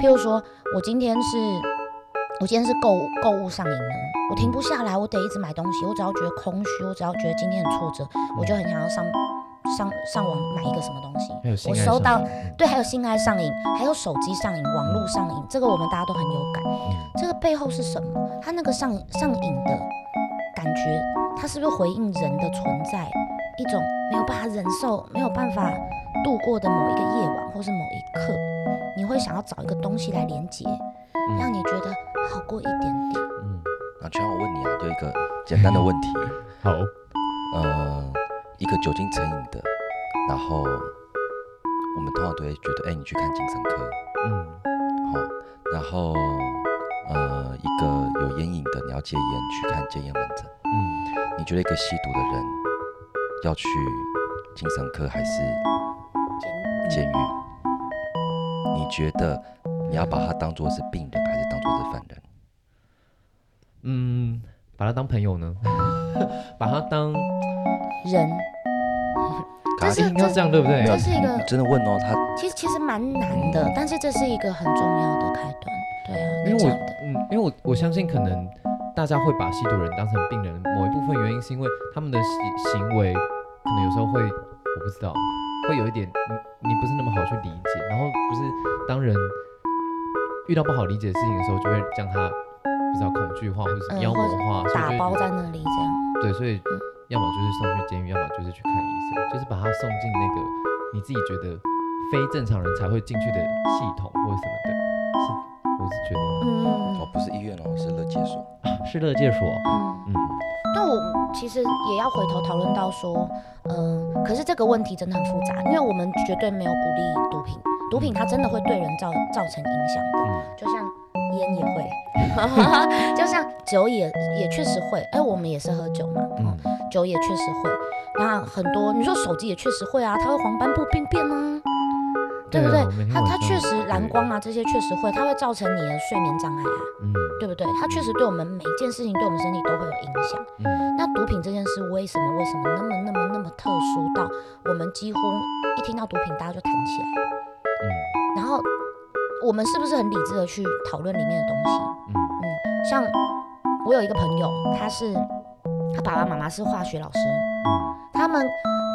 譬如说，我今天是，我今天是购物购物上瘾了，我停不下来，我得一直买东西。我只要觉得空虚，我只要觉得今天很挫折，我就很想要上上上网买一个什么东西。我收到对，还有性爱上瘾，还有手机上瘾、网络上瘾，这个我们大家都很有感。这个背后是什么？它那个上上瘾的感觉，它是不是回应人的存在一种没有办法忍受、没有办法度过的某一个夜晚，或是某一刻，你会想要找一个东西来连接，让你觉得好过一点点。嗯，那就像我问你啊，就一个简单的问题，好，呃，一个酒精成瘾的，然后我们通常都会觉得，哎、你去看精神科，嗯，好、然后呃，一个有烟瘾的，你要戒烟，去看戒烟门诊。嗯，你觉得一个吸毒的人要去精神科还是监狱？你觉得你要把他当做是病人，还是当做是犯人？嗯，把他当朋友呢？<laughs> 把他当，人，<laughs> 这是应该这样对不对？这是一个真的问哦，他其实其实蛮难的，但是这是一个很重要的开端。对啊，因为我你讲的，嗯，因为我我相信可能大家会把吸毒人当成病人，某一部分原因是因为他们的行行为可能有时候会，我不知道，会有一点你你不是那么好去理解，然后不是当人遇到不好理解的事情的时候，就会将他不知道恐惧化或者什么嗯或者妖魔化，打包在那里这样。对，所以要么就是送去监狱，要么就是去看医生，就是把他送进那个你自己觉得非正常人才会进去的系统或者什么的。是，我是觉得嗯哦，不是医院哦，是乐界所。啊，是乐界所，嗯，嗯但我其实也要回头讨论到说，嗯、可是这个问题真的很复杂，因为我们绝对没有鼓励毒品，毒品它真的会对人造造成影响的。嗯就像烟也会，<laughs> 就像酒也也确实会。哎，我们也是喝酒嘛，嗯酒也确实会。那很多你说手机也确实会啊，它会黄斑部病变啊，对不对它它确实蓝光啊这些确实会，它会造成你的睡眠障碍啊，嗯对不对？它确实对我们每一件事情对我们身体都会有影响。嗯那毒品这件事为什么为什么那么那么那么特殊到我们几乎一听到毒品大家就弹起来？嗯然后我们是不是很理智的去讨论里面的东西？嗯。像我有一个朋友，他是他爸爸妈妈是化学老师，嗯。他们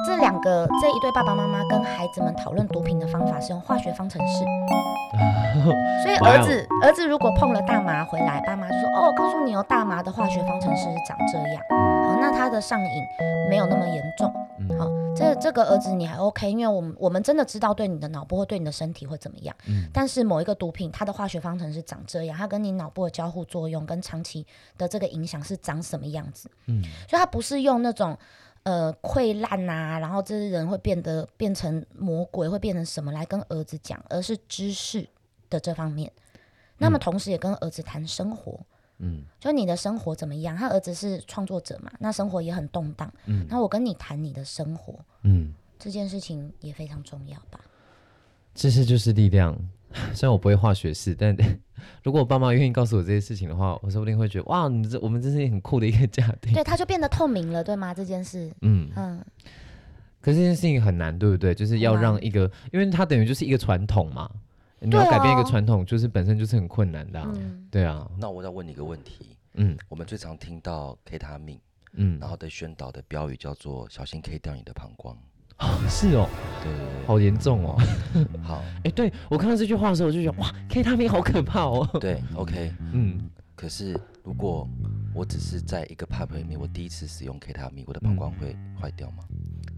这两个这一对爸爸妈妈跟孩子们讨论毒品的方法是用化学方程式，<laughs> 所以儿子儿子如果碰了大麻回来，爸妈就说哦，告诉你哦，大麻的化学方程式是长这样，好，那他的上瘾没有那么严重，嗯好，这这个儿子你还 OK，因为我们我们真的知道对你的脑部或对你的身体会怎么样。嗯但是某一个毒品，它的化学方程式长这样，它跟你脑部的交互作用跟长期的这个影响是长什么样子，嗯所以它不是用那种呃溃烂啊，然后这些人会变得变成魔鬼，会变成什么来跟儿子讲，而是知识的这方面。那么同时也跟儿子谈生活，嗯就你的生活怎么样？他儿子是创作者嘛，那生活也很动荡。嗯那我跟你谈你的生活嗯，这件事情也非常重要吧？知识就是力量。<laughs> 虽然我不会化学式，但 <laughs> 如果我爸妈愿意告诉我这些事情的话，我说不定会觉得哇，你这我们真是很酷的一个家庭。对，他就变得透明了，对吗？这件事，嗯，嗯，可是这件事情很难，对不对？就是要让一个，因为它等于就是一个传统嘛，你要改变一个啊传统，就是本身就是很困难的、啊。嗯。对啊，那我再问你一个问题，嗯。我们最常听到 K 他命，嗯，然后的宣导的标语叫做“小心 K 掉你的膀胱是哦，”。对对好严重哦。好，<laughs> 哎，对我看到这句话的时候，我就觉得哇，K 他命好可怕哦。对，OK。嗯。可是如果我只是在一个 pub 里面，我第一次使用 K 他命，我的膀胱会坏掉吗？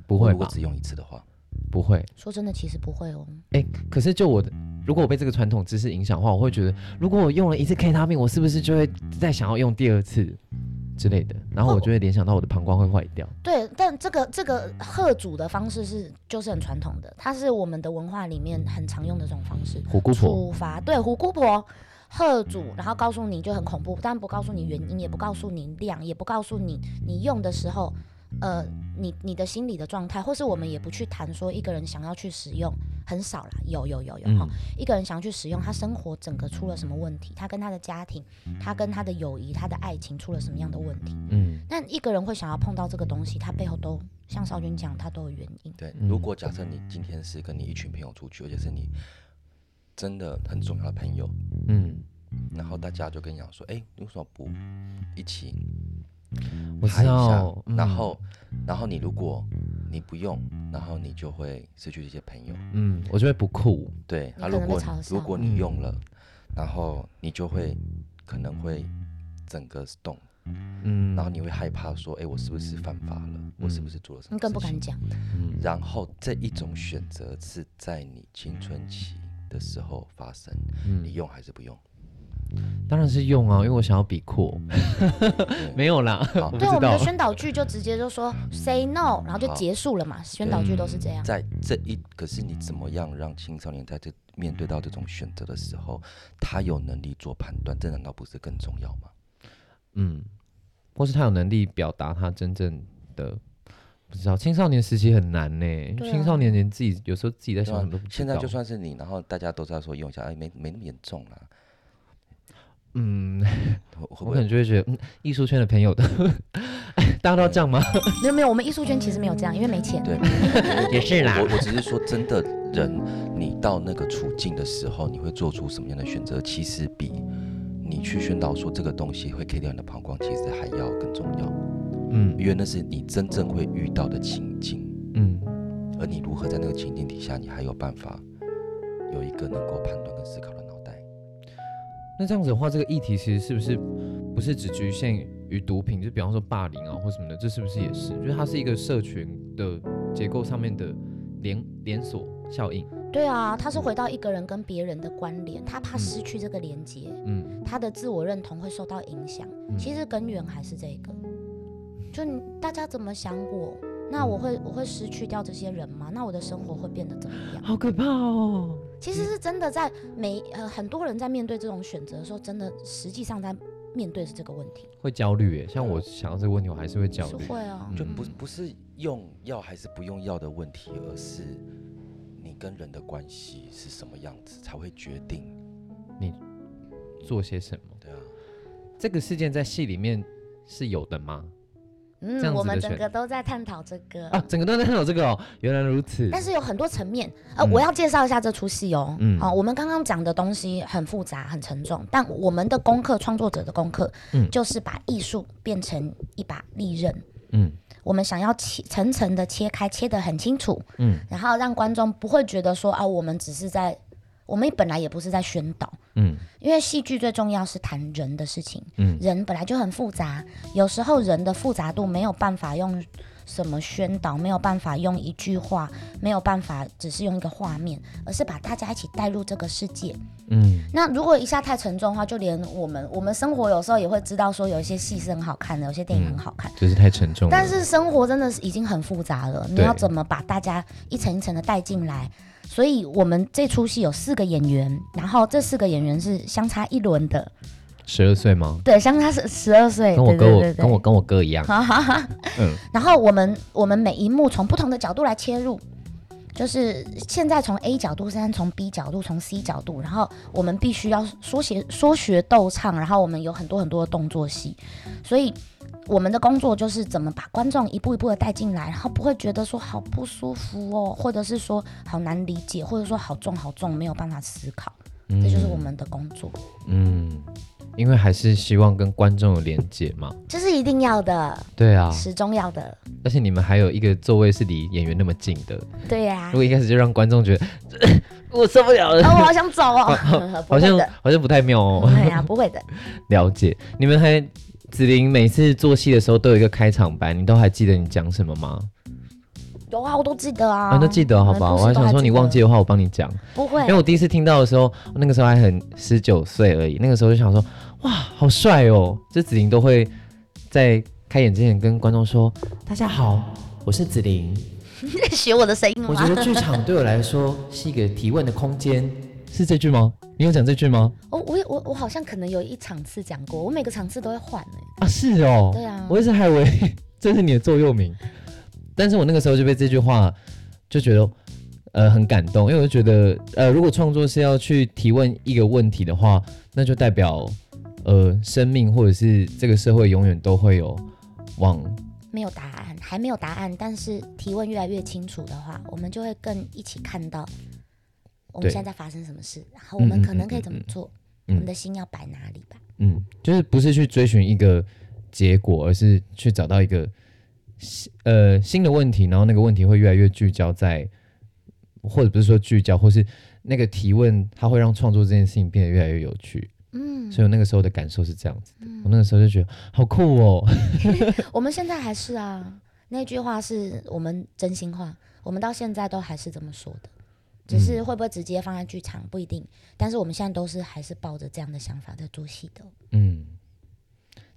不会如果只用一次的话，不会。说真的，其实不会哦。哎，可是就我的，如果我被这个传统知识影响的话，我会觉得，如果我用了一次 K 他命，我是不是就会再想要用第二次之类的？然后我就会联想到我的膀胱会坏掉。对，但这个这个贺主的方式是就是很传统的，它是我们的文化里面很常用的这种方式。虎姑婆，处罚对虎姑婆贺主，然后告诉你就很恐怖，但不告诉你原因，也不告诉你量，也不告诉你你用的时候，呃，你你的心理的状态，或是我们也不去谈说一个人想要去使用，很少啦，有有有有哈、嗯一个人想要去使用，他生活整个出了什么问题，他跟他的家庭，他跟他的友谊，他的爱情出了什么样的问题？嗯但一个人会想要碰到这个东西，他背后都像少军讲，他都有原因。对，嗯如果假设你今天是跟你一群朋友出去，而且是你真的很重要的朋友，嗯，然后大家就跟你讲说，哎、你为什么不一起我知拍一下道。？嗯然后，然后你如果你不用，然后你就会失去这些朋友。嗯，我觉得不酷。对，啊如果如果嗯你用了，然后你就会可能会整个 stone，嗯，然后你会害怕说，哎、我是不是犯法了？我是不是做了什么？你更不敢。讲，嗯然后这一种选择是在你青春期的时候发生，你嗯，用还是不用？当然是用啊，因为我想要比阔。<laughs> 没有啦，对我们的。宣导句就直接就说 say no，然后就结束了嘛。宣导句都是这样。在这一，可是你怎么样让青少年在这面对到这种选择的时候，他有能力做判断？这难道不是更重要吗？嗯，或是他有能力表达他真正的。不知道青少年时期很难呢、青少年连自己有时候自己在想对吧什么都不知道。现在就算是你，然后大家都在说用一下，哎，没没那么严重啦。嗯，我可能？就会觉得，嗯，艺术圈的朋友的，大家都要这样吗？没有没有，我们艺术圈其实没有这样，因为没钱。对，<laughs> 也是啦我我只是说，真的人，你到那个处境的时候，你会做出什么样的选择？其实比你去宣导说这个东西会 K 掉你的膀胱，其实还要更重要，嗯因为那是你真正会遇到的情境。嗯而你如何在那个情境底下，你还有办法有一个能够判断跟思考的？那这样子的话，这个议题其实是不是不是只局限于毒品？就比方说霸凌啊或什么的，这是不是也是？就是它是一个社群的结构上面的连连锁效应。对啊，他是回到一个人跟别人的关联，他怕失去这个连接，嗯他的自我认同会受到影响。嗯其实根源还是这个，就你大家怎么想我，那我会我会失去掉这些人吗？那我的生活会变得怎么样？好可怕哦。其实是真的在每呃很多人在面对这种选择的时候，真的实际上在面对是这个问题，会焦虑耶，像我想到这个问题，我还是会焦是虑。会啊，就不嗯不是用药还是不用药的问题，而是你跟人的关系是什么样子，才会决定你。做些什么？对啊，这个事件在戏里面是有的吗？嗯，我们整个都在探讨这个。啊，整个都在探讨这个哦，原来如此。但是有很多层面，呃，嗯我要介绍一下这出戏哦。嗯好、我们刚刚讲的东西很复杂、很沉重，但我们的功课，创作者的功课，嗯就是把艺术变成一把利刃。嗯我们想要切层层的切开，切得很清楚，嗯然后让观众不会觉得说啊，我们只是在，我们本来也不是在宣导，嗯因为戏剧最重要是谈人的事情，嗯人本来就很复杂，有时候人的复杂度没有办法用什么宣导，没有办法用一句话，没有办法只是用一个画面，而是把大家一起带入这个世界。嗯那如果一下太沉重的话，就连我们我们生活有时候也会知道说有一些戏是很好看的，有些电影很好看。就是太沉重了。但是生活真的是已经很复杂了，你要怎么把大家一层一层的带进来？所以我们这出戏有四个演员，然后这四个演员是相差一轮的，十二岁吗？对，相差是十二岁，跟我哥跟我跟我哥一样。哈哈哈。嗯然后我们我们每一幕从不同的角度来切入，就是现在从 A 角度，现在从 B 角度，从 C 角度，然后我们必须要说学说学逗唱，然后我们有很多很多的动作戏，所以我们的工作就是怎么把观众一步一步的带进来，然后不会觉得说好不舒服哦，或者是说好难理解，或者说好重好重，没有办法思考，这就是我们的工作，嗯，因为还是希望跟观众有连接嘛。这是一定要的，对啊，始终要的，而且你们还有一个座位是离演员那么近的，对呀、如果一开始就让观众觉得 <laughs> 我受不了了，哦，我好想走哦，<laughs> <laughs> 好像，好像不太妙哦。对呀、不会的。了解，你们还子琳每次做戏的时候都有一个开场白，你都还记得你讲什么吗？有啊，我都记得啊。啊，都记得好吧？嗯我还想说你忘记，的话，我帮你讲。不会因为我第一次听到的时候，那个时候还很十九岁而已，那个时候就想说，哇，好帅哦！这子琳都会在开演之前跟观众说：“大家好，我是子琳。你 <laughs> 在学我的声音吗？我觉得剧场对我来说是一个提问的空间。”是这句吗？你有讲这句吗？我我也我我好像可能有一场次讲过，我每个场次都会换哎、啊，是哦。对啊，我一直还以为 <laughs> 这是你的座右铭，但是我那个时候就被这句话就觉得呃很感动，因为我就觉得呃如果创作是要去提问一个问题的话，那就代表呃生命或者是这个社会永远都会有往没有答案，还没有答案，但是提问越来越清楚的话，我们就会更一起看到我们现在在发生什么事，然后我们可能可以怎么做，嗯我们的心要摆哪里吧。嗯，就是不是去追寻一个结果，而是去找到一个新呃新的问题，然后那个问题会越来越聚焦在，或者不是说聚焦，或是那个提问，它会让创作这件事情变得越来越有趣。嗯，所以我那个时候的感受是这样子的，我那个时候就觉得好酷哦。<laughs> 我们现在还是啊，那句话是我们真心话，我们到现在都还是这么说的，只是嗯会不会直接放在剧场不一定，但是我们现在都是还是抱着这样的想法在做戏的。嗯，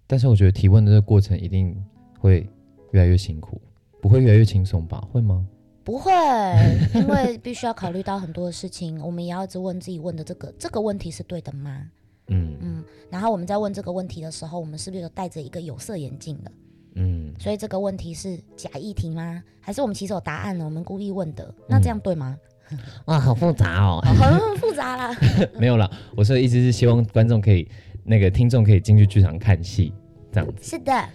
但是我觉得提问的这个过程一定会越来越辛苦，不会越来越轻松吧？会吗？不会，<laughs> 因为必须要考虑到很多的事情，我们也要一直问自己问的这个这个问题是对的吗？嗯嗯，然后我们在问这个问题的时候，我们是不是有戴着一个有色眼镜的？嗯，所以这个问题是假议题吗？还是我们其实有答案呢？我们故意问的？那这样对吗？哇，好复杂哦。<laughs> 很复杂啦。<laughs> 没有啦，我说的意思是希望观众可以，那个听众可以进去剧场看戏，这样子。是的，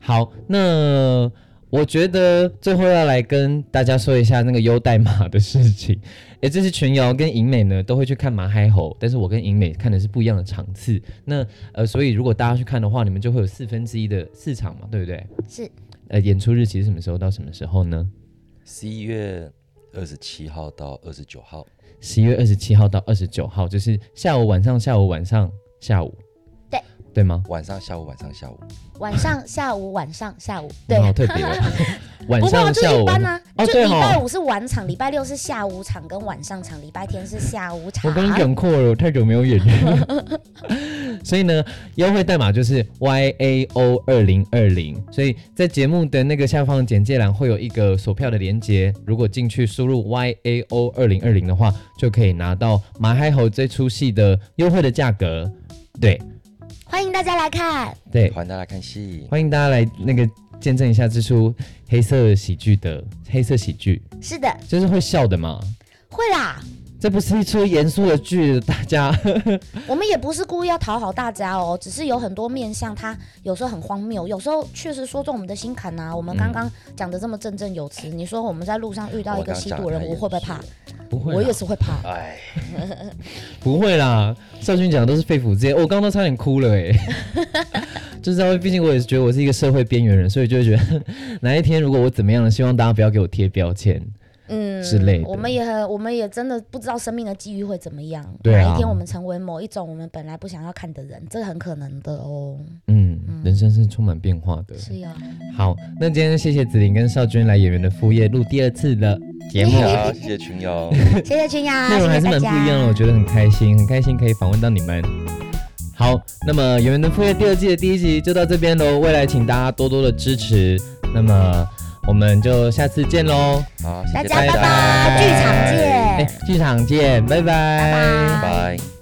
好，那我觉得最后要来跟大家说一下那个优代码的事情。<laughs> 诶，这是群瑶跟银美呢都会去看马嗨猴，但是我跟银美看的是不一样的场次。那呃，所以如果大家去看的话，你们就会有四分之一的市场嘛，对不对？是呃，演出日期是什么时候到什么时候呢？十一月二十七号到二十九号，十一月二十七号到二十九号，就是下午晚上、下午晚上下午，对对吗？晚上、下午、晚上、下午。晚上、下午、晚上、下午，<laughs> 对你。好特别哦，<laughs> 晚上、就下午一般啊，哦，就礼拜五是晚场，礼拜六是下午场跟晚上场，礼拜天是下午场。我刚刚讲错了，我太久没有演了。<laughs> 所以呢，优惠代码就是 Y A O 二零二零，所以在节目的那个下方简介栏会有一个索票的连接，如果进去输入 Y A O 二零二零的话，就可以拿到马海猴这出戏的优惠的价格。对欢迎大家来看。对，欢迎大家看戏。欢迎大家来那个见证一下这出黑色喜剧的黑色喜剧，是的，就是会笑的嘛。会啦。这不是一出严肃的剧，大家 <laughs> 我们也不是故意要讨好大家哦，只是有很多面向，它有时候很荒谬，有时候确实说中我们的心坎呐、我们刚刚讲的这么振振有词，你说我们在路上遇到一个吸毒人，我会不会怕？不会，我也是会怕。哎，不会啦。少君讲的都是肺腑之言，我刚刚都差点哭了哎。<laughs> 就是因为毕竟我也是觉得我是一个社会边缘人，所以就会觉得 <laughs> 哪一天如果我怎么样了，希望大家不要给我贴标签。嗯之类的我们也很，我们也真的不知道生命的机遇会怎么样。对啊哪一天我们成为某一种我们本来不想要看的人，这很可能的哦。嗯，人生是充满变化的。是呀，好，那今天谢谢子琳跟少君来演员的副业录第二次的节目，好，谢谢群友。<laughs> 谢谢群瑶，内容还是蛮不一样的，我觉得很开心，很开心可以访问到你们。好，那么演员的副业第二季的第一集就到这边喽，未来请大家多多的支持。那么我们就下次见喽，好，谢谢。大家拜，拜，剧场哎见，，剧场见，拜拜。拜拜。拜拜。